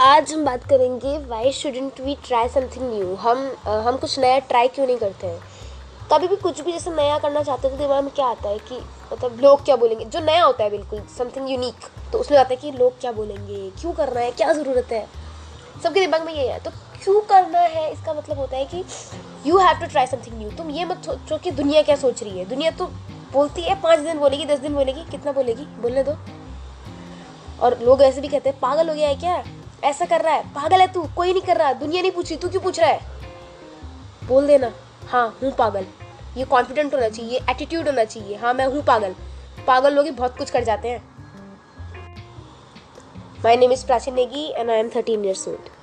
आज हम बात करेंगे why shouldn't we try something new हम हम कुछ नया ट्राई क्यों नहीं करते हैं? कभी भी कुछ भी जैसे नया करना चाहते हैं तो दिमाग में क्या आता है कि मतलब लोग क्या बोलेंगे? जो नया होता है बिल्कुल समथिंग यूनिक तो उसमें आता है कि लोग क्या बोलेंगे? क्यों करना है? क्या ज़रूरत है? सबके दिमाग में ये है। तो क्यों करना है? इसका मतलब होता है कि you have to try something new तुम ये मत सोचो कि दुनिया क्या सोच रही है। दुनिया तो बोलती है, पाँच दिन बोलेगी, दस दिन बोलेगी, कितना बोलेगी? बोलने दो। और लोग ऐसे भी कहते हैं, पागल हो गया है क्या? ऐसा कर रहा है? पागल है तू। कोई नहीं कर रहा। दुनिया नहीं पूछ। रही तू क्यों पूछ रहा है? बोल देना। हाँ हूँ पागल। ये कॉन्फिडेंट होना चाहिए। एटीट्यूड होना चाहिए। हाँ मैं हूँ पागल। पागल लोग ही बहुत कुछ कर जाते हैं। My name is Prachin Negi and I am thirteen years old